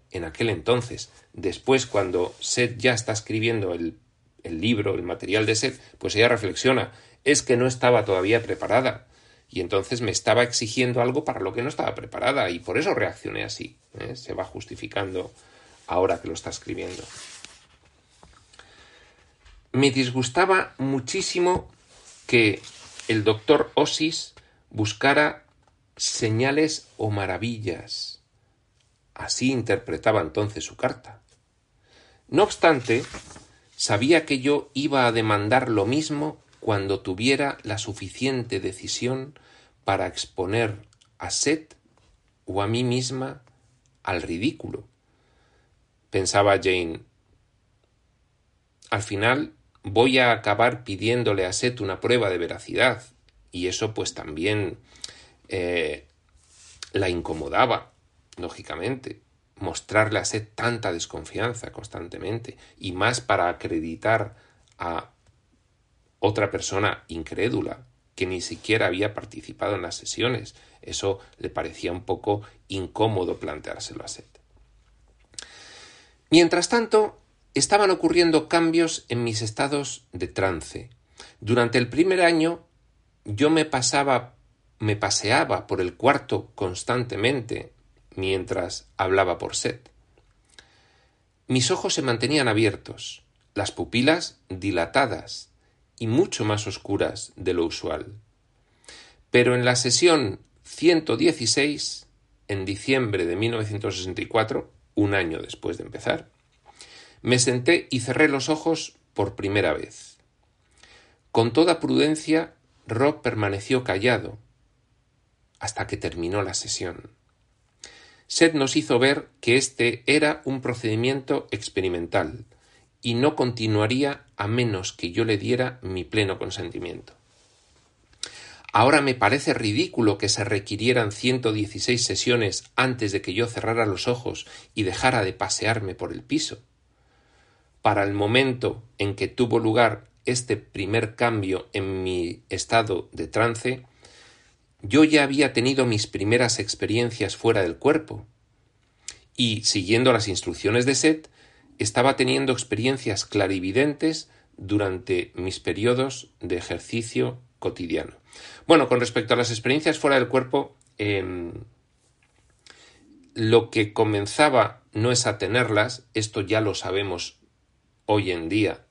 Speaker 2: en aquel entonces. Después, cuando Seth ya está escribiendo el, el libro, el material de Seth, pues ella reflexiona, es que no estaba todavía preparada. Y entonces me estaba exigiendo algo para lo que no estaba preparada y por eso reaccioné así. ¿eh? Se va justificando ahora que lo está escribiendo. Me disgustaba muchísimo que el doctor Osis buscara señales o maravillas. Así interpretaba entonces su carta. No obstante, sabía que yo iba a demandar lo mismo cuando tuviera la suficiente decisión para exponer a Seth o a mí misma al ridículo. Pensaba Jane. Al final voy a acabar pidiéndole a Seth una prueba de veracidad. Y eso pues también eh, la incomodaba, lógicamente. Mostrarle a Seth tanta desconfianza constantemente. Y más para acreditar a otra persona incrédula que ni siquiera había participado en las sesiones. Eso le parecía un poco incómodo planteárselo a Seth. Mientras tanto, estaban ocurriendo cambios en mis estados de trance. Durante el primer año yo me pasaba me paseaba por el cuarto constantemente mientras hablaba por Seth. Mis ojos se mantenían abiertos, las pupilas dilatadas y mucho más oscuras de lo usual. Pero en la sesión 116, en diciembre de 1964, un año después de empezar, me senté y cerré los ojos por primera vez. Con toda prudencia, Rob permaneció callado hasta que terminó la sesión. Seth nos hizo ver que este era un procedimiento experimental y no continuaría a menos que yo le diera mi pleno consentimiento. Ahora me parece ridículo que se requirieran 116 sesiones antes de que yo cerrara los ojos y dejara de pasearme por el piso para el momento en que tuvo lugar este primer cambio en mi estado de trance, yo ya había tenido mis primeras experiencias fuera del cuerpo y, siguiendo las instrucciones de Seth, estaba teniendo experiencias clarividentes durante mis periodos de ejercicio cotidiano. Bueno, con respecto a las experiencias fuera del cuerpo, em, lo que comenzaba no es a tenerlas, esto ya lo sabemos hoy en día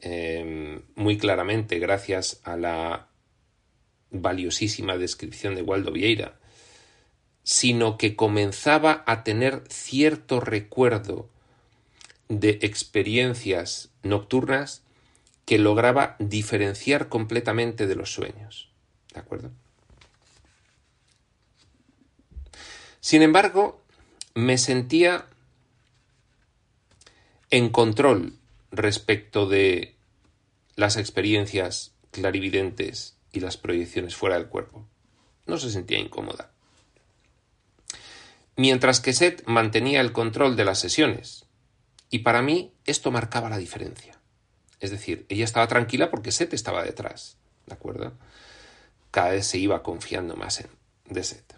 Speaker 2: em, muy claramente gracias a la valiosísima descripción de Waldo Vieira, sino que comenzaba a tener cierto recuerdo de experiencias nocturnas que lograba diferenciar completamente de los sueños. ¿De acuerdo? Sin embargo, me sentía en control respecto de las experiencias clarividentes y las proyecciones fuera del cuerpo. No se sentía incómoda. Mientras que Seth mantenía el control de las sesiones. Y para mí esto marcaba la diferencia. Es decir, ella estaba tranquila porque Seth estaba detrás. ¿De acuerdo? cada vez se iba confiando más en de Seth.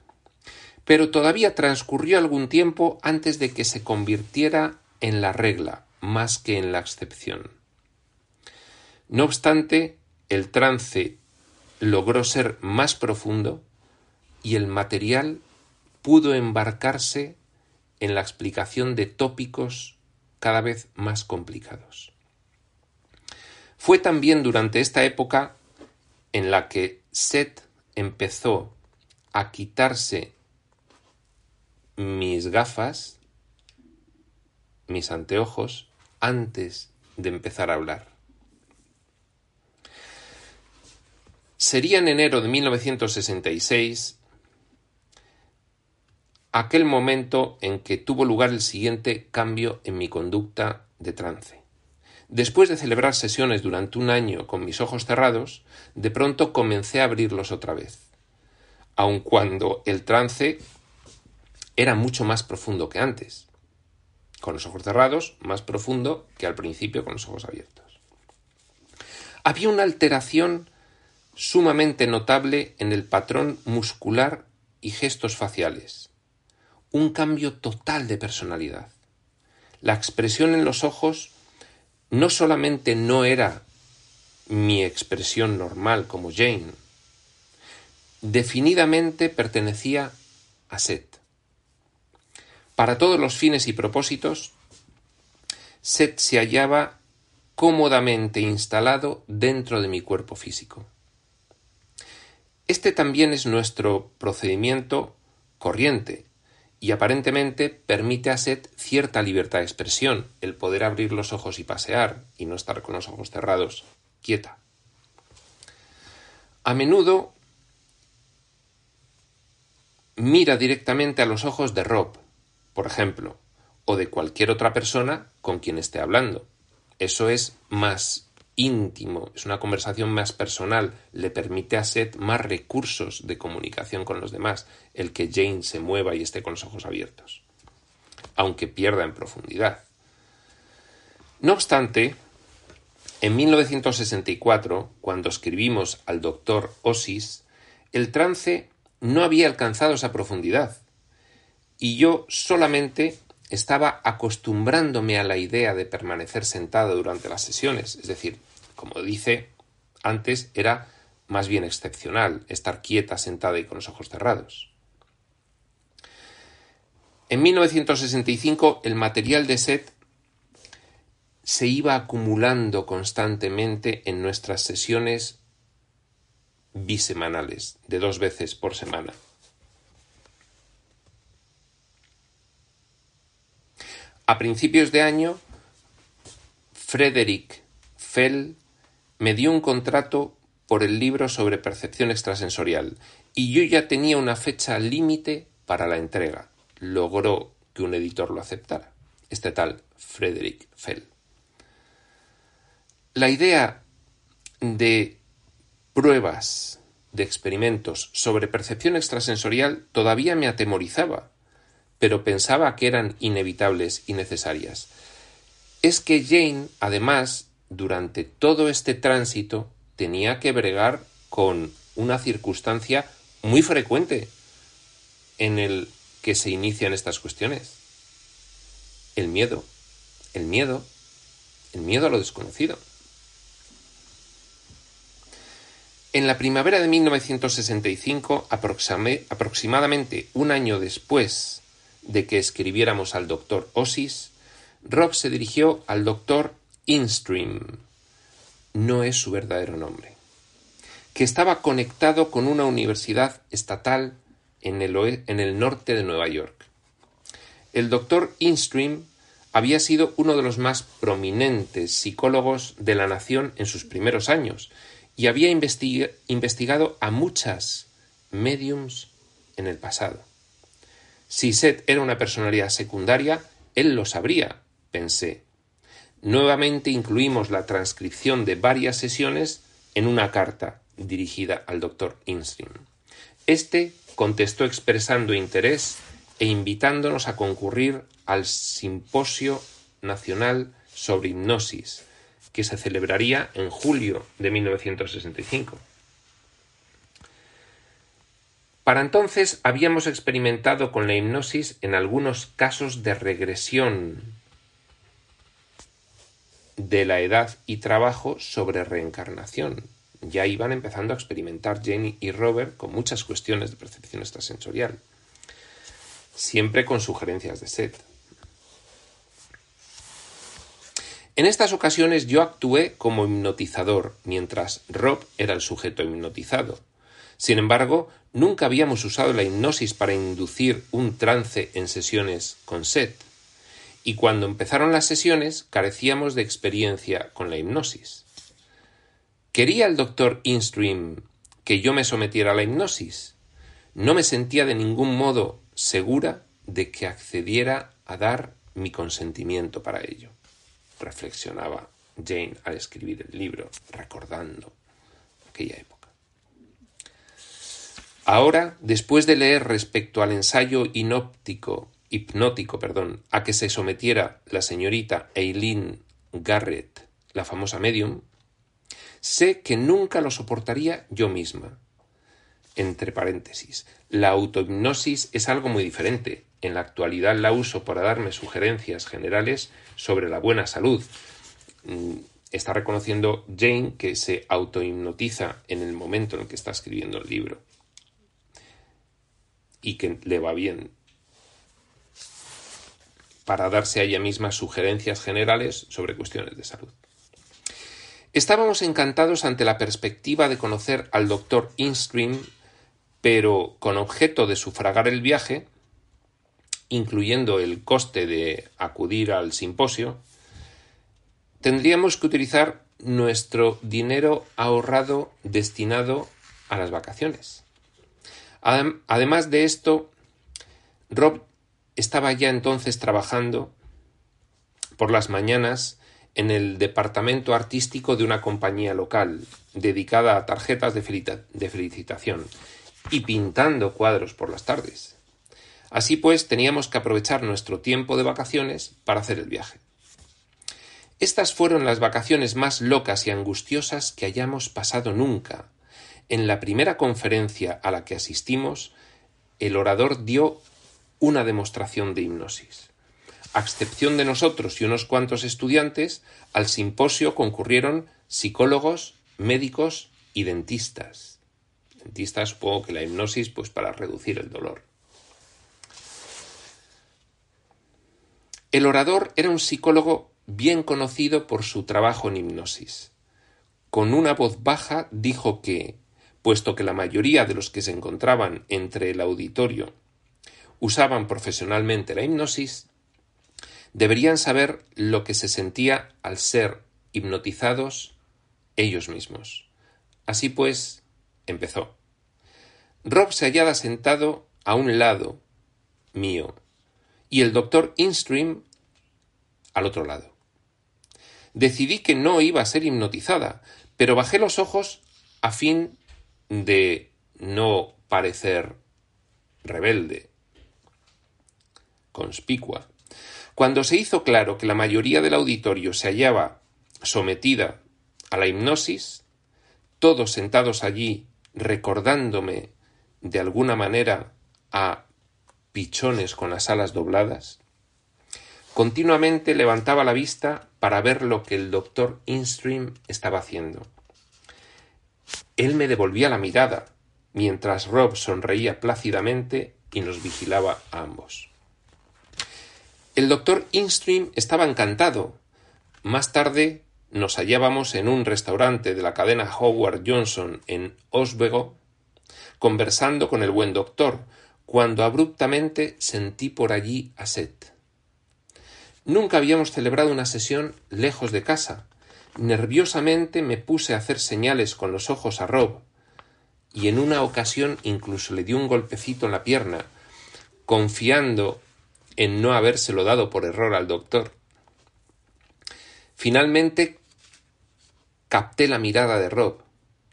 Speaker 2: Pero todavía transcurrió algún tiempo antes de que se convirtiera en la regla más que en la excepción. No obstante, el trance logró ser más profundo y el material pudo embarcarse en la explicación de tópicos cada vez más complicados. Fue también durante esta época en la que Seth empezó a quitarse mis gafas, mis anteojos, antes de empezar a hablar. Sería en enero de 1966 aquel momento en que tuvo lugar el siguiente cambio en mi conducta de trance. Después de celebrar sesiones durante un año con mis ojos cerrados, de pronto comencé a abrirlos otra vez, aun cuando el trance era mucho más profundo que antes. Con los ojos cerrados, más profundo que al principio con los ojos abiertos. Había una alteración sumamente notable en el patrón muscular y gestos faciales. Un cambio total de personalidad. La expresión en los ojos no solamente no era mi expresión normal como Jane, definidamente pertenecía a Seth. Para todos los fines y propósitos, Seth se hallaba cómodamente instalado dentro de mi cuerpo físico. Este también es nuestro procedimiento corriente y aparentemente permite a Seth cierta libertad de expresión, el poder abrir los ojos y pasear y no estar con los ojos cerrados, quieta. A menudo mira directamente a los ojos de Rob, por ejemplo, o de cualquier otra persona con quien esté hablando. Eso es más íntimo, es una conversación más personal, le permite a Seth más recursos de comunicación con los demás, el que Jane se mueva y esté con los ojos abiertos, aunque pierda en profundidad. No obstante, en 1964, cuando escribimos al doctor Osis, el trance no había alcanzado esa profundidad y yo solamente estaba acostumbrándome a la idea de permanecer sentado durante las sesiones, es decir, como dice antes, era más bien excepcional estar quieta, sentada y con los ojos cerrados. En 1965 el material de SET se iba acumulando constantemente en nuestras sesiones bisemanales, de dos veces por semana. A principios de año, Frederick Fell me dio un contrato por el libro sobre percepción extrasensorial y yo ya tenía una fecha límite para la entrega. Logró que un editor lo aceptara, este tal Frederick Fell. La idea de pruebas, de experimentos sobre percepción extrasensorial todavía me atemorizaba pero pensaba que eran inevitables y necesarias. Es que Jane, además, durante todo este tránsito, tenía que bregar con una circunstancia muy frecuente en el que se inician estas cuestiones. El miedo, el miedo, el miedo a lo desconocido. En la primavera de 1965, aproximadamente un año después de que escribiéramos al doctor Osis, Rob se dirigió al doctor Instream, no es su verdadero nombre, que estaba conectado con una universidad estatal en el, norte de Nueva York. El doctor Instream había sido uno de los más prominentes psicólogos de la nación en sus primeros años y había investigado a muchas mediums en el pasado. Si Seth era una personalidad secundaria, él lo sabría, pensé. Nuevamente incluimos la transcripción de varias sesiones en una carta dirigida al doctor Instream. Este contestó expresando interés e invitándonos a concurrir al Simposio Nacional sobre Hipnosis, que se celebraría en julio de 1965. Para entonces habíamos experimentado con la hipnosis en algunos casos de regresión de la edad y trabajo sobre reencarnación. Ya iban empezando a experimentar Jenny y Robert con muchas cuestiones de percepción extrasensorial, siempre con sugerencias de Seth. En estas ocasiones yo actué como hipnotizador, mientras Rob era el sujeto hipnotizado. Sin embargo, nunca habíamos usado la hipnosis para inducir un trance en sesiones con Seth y cuando empezaron las sesiones carecíamos de experiencia con la hipnosis. ¿Quería el doctor Instream que yo me sometiera a la hipnosis? No me sentía de ningún modo segura de que accediera a dar mi consentimiento para ello, reflexionaba Jane al escribir el libro, recordando aquella época. Ahora, después de leer respecto al ensayo inóptico hipnótico, perdón, a que se sometiera la señorita Eileen Garrett, la famosa medium, sé que nunca lo soportaría yo misma. Entre paréntesis, la autohipnosis es algo muy diferente. En la actualidad la uso para darme sugerencias generales sobre la buena salud. Mm, está reconociendo Jane que se autohipnotiza en el momento en que está escribiendo el libro y que le va bien para darse a ella misma sugerencias generales sobre cuestiones de salud. Estábamos encantados ante la perspectiva de conocer al doctor Instream, pero con objeto de sufragar el viaje, incluyendo el coste de acudir al simposio, tendríamos que utilizar nuestro dinero ahorrado destinado a las vacaciones. Además de esto, Rob estaba ya entonces trabajando por las mañanas en el departamento artístico de una compañía local dedicada a tarjetas de, felicitación y pintando cuadros por las tardes. Así pues, teníamos que aprovechar nuestro tiempo de vacaciones para hacer el viaje. Estas fueron las vacaciones más locas y angustiosas que hayamos pasado nunca. En la primera conferencia a la que asistimos, el orador dio una demostración de hipnosis. A excepción de nosotros y unos cuantos estudiantes, al simposio concurrieron psicólogos, médicos y dentistas. Dentistas supongo que la hipnosis pues para reducir el dolor. El orador era un psicólogo bien conocido por su trabajo en hipnosis. Con una voz baja dijo que, puesto que la mayoría de los que se encontraban entre el auditorio usaban profesionalmente la hipnosis, deberían saber lo que se sentía al ser hipnotizados ellos mismos. Así pues, empezó. Rob se hallaba sentado a un lado mío y el doctor Instream al otro lado. Decidí que no iba a ser hipnotizada, pero bajé los ojos a fin de no parecer rebelde conspicua. Cuando se hizo claro que la mayoría del auditorio se hallaba sometida a la hipnosis, todos sentados allí recordándome de alguna manera a pichones con las alas dobladas, continuamente levantaba la vista para ver lo que el doctor Instream estaba haciendo. Él me devolvía la mirada, mientras Rob sonreía plácidamente y nos vigilaba a ambos. El doctor Instream estaba encantado. Más tarde nos hallábamos en un restaurante de la cadena Howard Johnson en Oswego, conversando con el buen doctor, cuando abruptamente sentí por allí a Seth. Nunca habíamos celebrado una sesión lejos de casa. Nerviosamente me puse a hacer señales con los ojos a Rob, y en una ocasión incluso le di un golpecito en la pierna, confiando en no habérselo dado por error al doctor. Finalmente capté la mirada de Rob.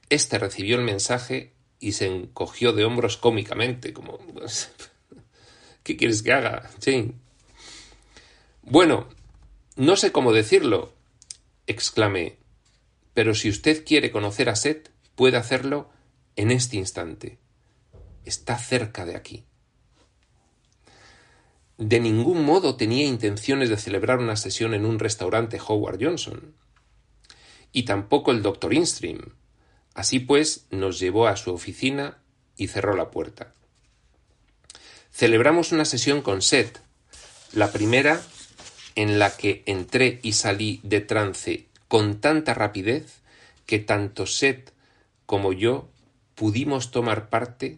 Speaker 2: Este recibió el mensaje y se encogió de hombros cómicamente, como ¿Qué quieres que haga, Jane? Bueno, no sé cómo decirlo, exclamé, pero si usted quiere conocer a Seth, puede hacerlo en este instante. está cerca de aquí. De ningún modo tenía intenciones de celebrar una sesión en un restaurante Howard Johnson. Y tampoco el doctor Instream. Así pues, nos llevó a su oficina y cerró la puerta. Celebramos una sesión con Seth, la primera en la que entré y salí de trance con tanta rapidez que tanto Seth como yo pudimos tomar parte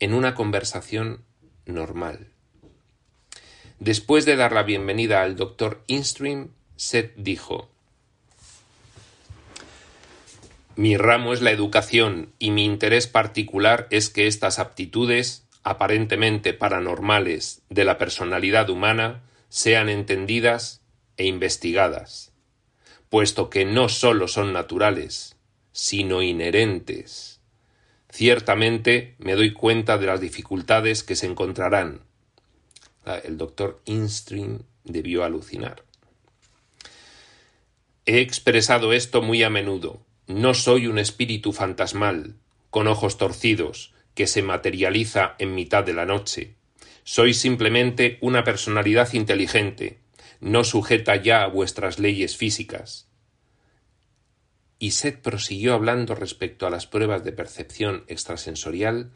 Speaker 2: en una conversación normal. Después de dar la bienvenida al doctor Instream, Seth dijo Mi ramo es la educación y mi interés particular es que estas aptitudes, aparentemente paranormales, de la personalidad humana, sean entendidas e investigadas, puesto que no sólo son naturales, sino inherentes. Ciertamente me doy cuenta de las dificultades que se encontrarán. Ah, el doctor Instream debió alucinar. He expresado esto muy a menudo. No soy un espíritu fantasmal, con ojos torcidos, que se materializa en mitad de la noche. Soy simplemente una personalidad inteligente, no sujeta ya a vuestras leyes físicas y Seth prosiguió hablando respecto a las pruebas de percepción extrasensorial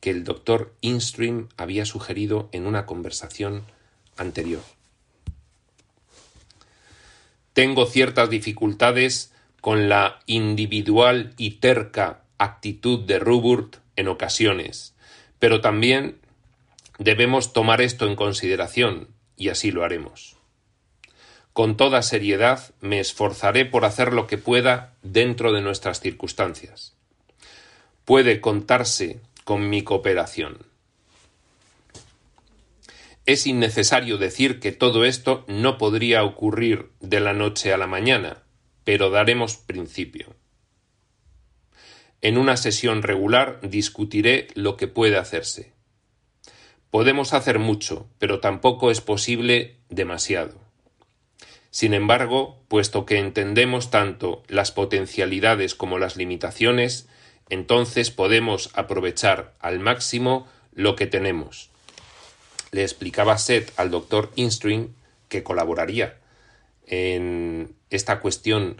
Speaker 2: que el doctor Instream había sugerido en una conversación anterior. Tengo ciertas dificultades con la individual y terca actitud de Ruburt en ocasiones, pero también debemos tomar esto en consideración, y así lo haremos. Con toda seriedad me esforzaré por hacer lo que pueda dentro de nuestras circunstancias. Puede contarse con mi cooperación. Es innecesario decir que todo esto no podría ocurrir de la noche a la mañana, pero daremos principio. En una sesión regular discutiré lo que puede hacerse. Podemos hacer mucho, pero tampoco es posible demasiado. Sin embargo, puesto que entendemos tanto las potencialidades como las limitaciones, entonces podemos aprovechar al máximo lo que tenemos. Le explicaba Seth al doctor Instring que colaboraría en esta cuestión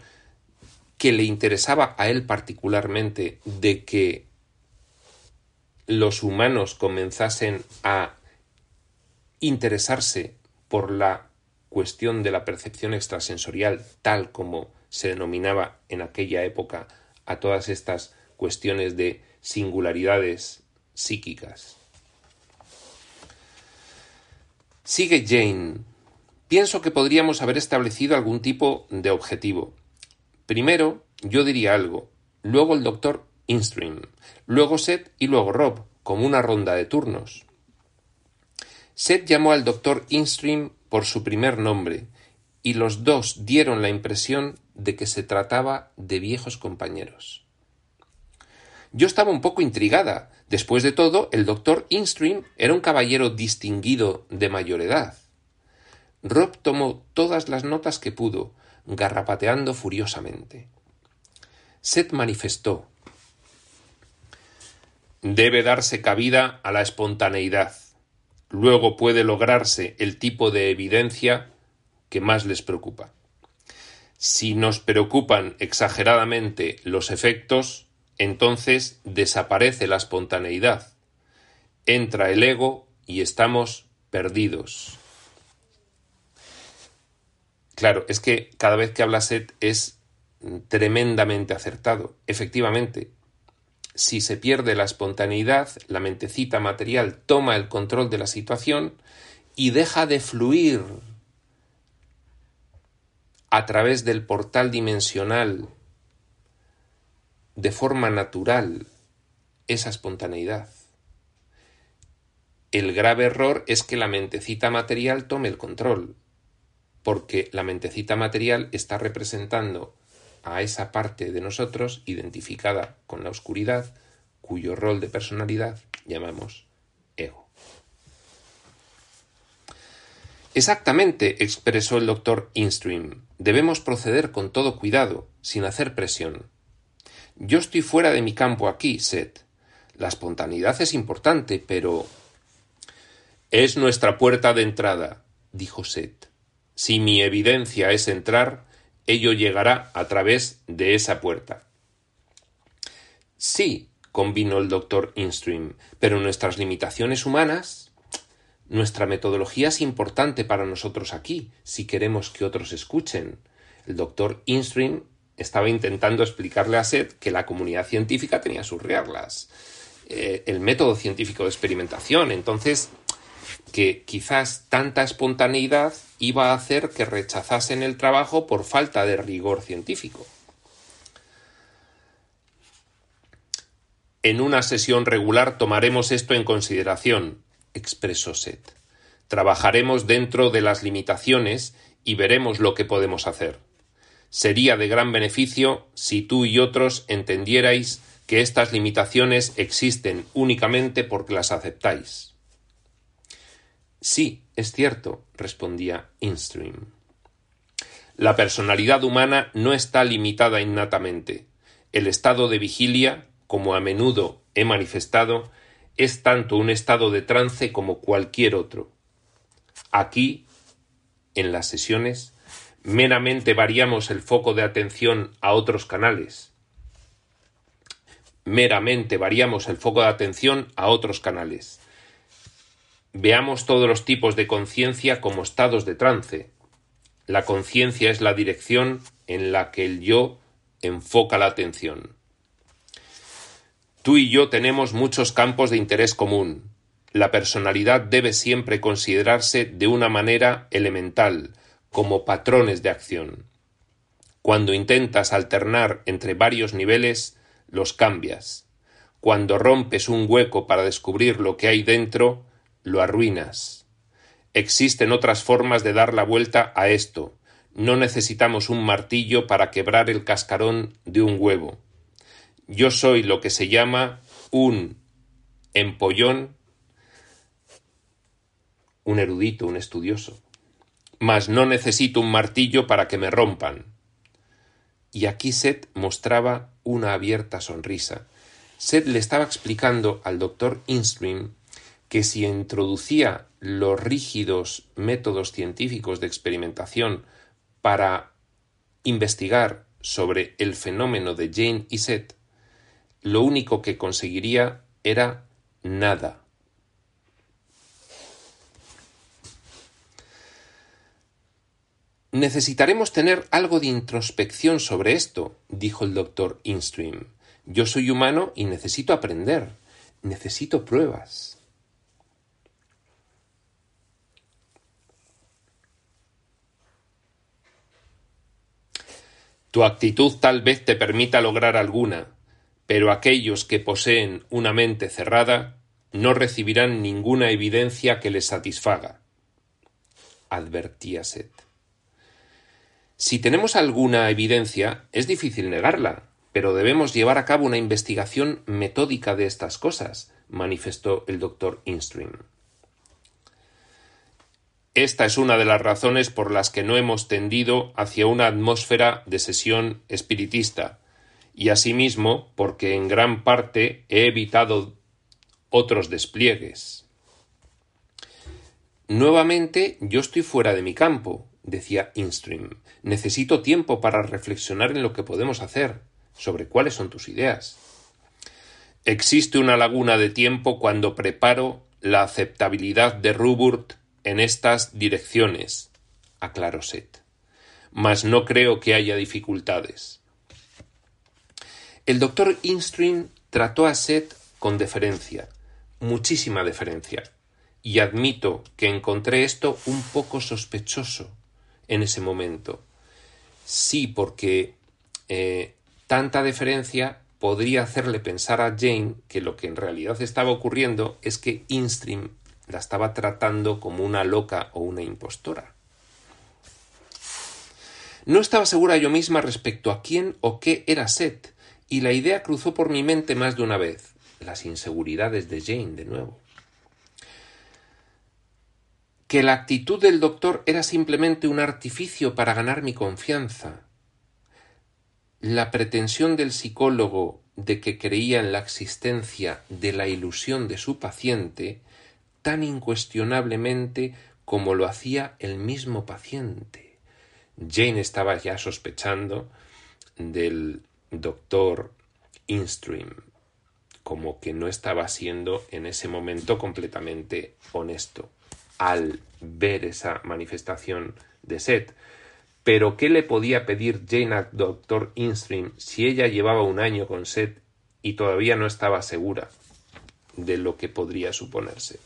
Speaker 2: que le interesaba a él particularmente de que los humanos comenzasen a interesarse por la cuestión de la percepción extrasensorial, tal como se denominaba en aquella época a todas estas cuestiones de singularidades psíquicas. Sigue Jane. Pienso que podríamos haber establecido algún tipo de objetivo. Primero, yo diría algo, luego el doctor Instream, luego Seth y luego Rob, como una ronda de turnos. Seth llamó al doctor Instream por su primer nombre, y los dos dieron la impresión de que se trataba de viejos compañeros. Yo estaba un poco intrigada. Después de todo, el doctor Instream era un caballero distinguido de mayor edad. Rob tomó todas las notas que pudo, garrapateando furiosamente. Seth manifestó Debe darse cabida a la espontaneidad. Luego puede lograrse el tipo de evidencia que más les preocupa. Si nos preocupan exageradamente los efectos, entonces desaparece la espontaneidad, entra el ego y estamos perdidos. Claro, es que cada vez que habla Seth es tremendamente acertado. Efectivamente, si se pierde la espontaneidad, la mentecita material toma el control de la situación y deja de fluir a través del portal dimensional de forma natural esa espontaneidad. El grave error es que la mentecita material tome el control, porque la mentecita material está representando a esa parte de nosotros identificada con la oscuridad, cuyo rol de personalidad llamamos ego. Exactamente, expresó el doctor Instream. Debemos proceder con todo cuidado, sin hacer presión. Yo estoy fuera de mi campo aquí, Seth. La espontaneidad es importante, pero... Es nuestra puerta de entrada, dijo Seth. Si mi evidencia es entrar, ello llegará a través de esa puerta. Sí, convino el doctor Instream, pero nuestras limitaciones humanas. Nuestra metodología es importante para nosotros aquí, si queremos que otros escuchen. El doctor Instream estaba intentando explicarle a Seth que la comunidad científica tenía sus reglas. Eh, el método científico de experimentación. Entonces, que quizás tanta espontaneidad iba a hacer que rechazasen el trabajo por falta de rigor científico. En una sesión regular tomaremos esto en consideración, expresó Seth. Trabajaremos dentro de las limitaciones y veremos lo que podemos hacer. Sería de gran beneficio si tú y otros entendierais que estas limitaciones existen únicamente porque las aceptáis. Sí, es cierto, respondía Instream. La personalidad humana no está limitada innatamente. El estado de vigilia, como a menudo he manifestado, es tanto un estado de trance como cualquier otro. Aquí, en las sesiones, meramente variamos el foco de atención a otros canales. Meramente variamos el foco de atención a otros canales. Veamos todos los tipos de conciencia como estados de trance. La conciencia es la dirección en la que el yo enfoca la atención. Tú y yo tenemos muchos campos de interés común. La personalidad debe siempre considerarse de una manera elemental, como patrones de acción. Cuando intentas alternar entre varios niveles, los cambias. Cuando rompes un hueco para descubrir lo que hay dentro, lo arruinas. Existen otras formas de dar la vuelta a esto. No necesitamos un martillo para quebrar el cascarón de un huevo. Yo soy lo que se llama un empollón, un erudito, un estudioso. Mas no necesito un martillo para que me rompan. Y aquí Seth mostraba una abierta sonrisa. Seth le estaba explicando al doctor Instream que si introducía los rígidos métodos científicos de experimentación para investigar sobre el fenómeno de Jane y Seth, lo único que conseguiría era nada. Necesitaremos tener algo de introspección sobre esto, dijo el doctor Instream. Yo soy humano y necesito aprender. Necesito pruebas. Tu actitud tal vez te permita lograr alguna, pero aquellos que poseen una mente cerrada no recibirán ninguna evidencia que les satisfaga. Advertía Seth. Si tenemos alguna evidencia, es difícil negarla, pero debemos llevar a cabo una investigación metódica de estas cosas, manifestó el doctor Instream. Esta es una de las razones por las que no hemos tendido hacia una atmósfera de sesión espiritista, y asimismo porque en gran parte he evitado otros despliegues. Nuevamente yo estoy fuera de mi campo, decía Instream. Necesito tiempo para reflexionar en lo que podemos hacer, sobre cuáles son tus ideas. Existe una laguna de tiempo cuando preparo la aceptabilidad de Ruburt en estas direcciones, aclaró Seth. Mas no creo que haya dificultades. El doctor Instream trató a Seth con deferencia, muchísima deferencia, y admito que encontré esto un poco sospechoso en ese momento. Sí, porque eh, tanta deferencia podría hacerle pensar a Jane que lo que en realidad estaba ocurriendo es que Instream la estaba tratando como una loca o una impostora. No estaba segura yo misma respecto a quién o qué era Seth, y la idea cruzó por mi mente más de una vez. Las inseguridades de Jane de nuevo. Que la actitud del doctor era simplemente un artificio para ganar mi confianza. La pretensión del psicólogo de que creía en la existencia de la ilusión de su paciente tan incuestionablemente como lo hacía el mismo paciente. Jane estaba ya sospechando del doctor Instream, como que no estaba siendo en ese momento completamente honesto al ver esa manifestación de Seth. Pero ¿qué le podía pedir Jane al doctor Instream si ella llevaba un año con Seth y todavía no estaba segura de lo que podría suponerse?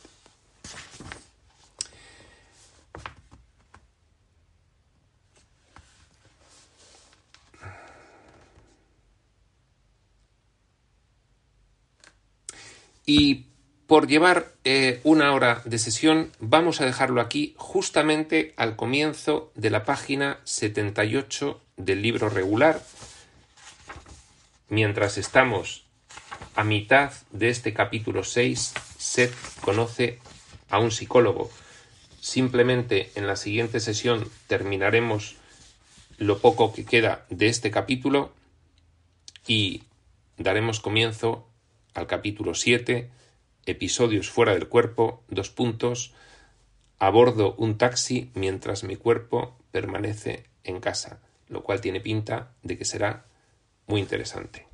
Speaker 2: Y por llevar eh, una hora de sesión, vamos a dejarlo aquí justamente al comienzo de la página 78 del libro regular. Mientras estamos a mitad de este capítulo 6, Seth conoce a un psicólogo. Simplemente en la siguiente sesión terminaremos lo poco que queda de este capítulo y daremos comienzo al capítulo 7, episodios fuera del cuerpo, dos puntos, abordo un taxi mientras mi cuerpo permanece en casa, lo cual tiene pinta de que será muy interesante.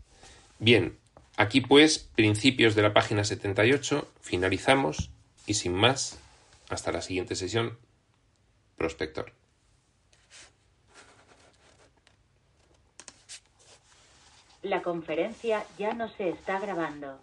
Speaker 2: Bien, aquí pues, principios de la página 78, finalizamos y sin más, hasta la siguiente sesión, prospector.
Speaker 1: La conferencia ya no se está grabando.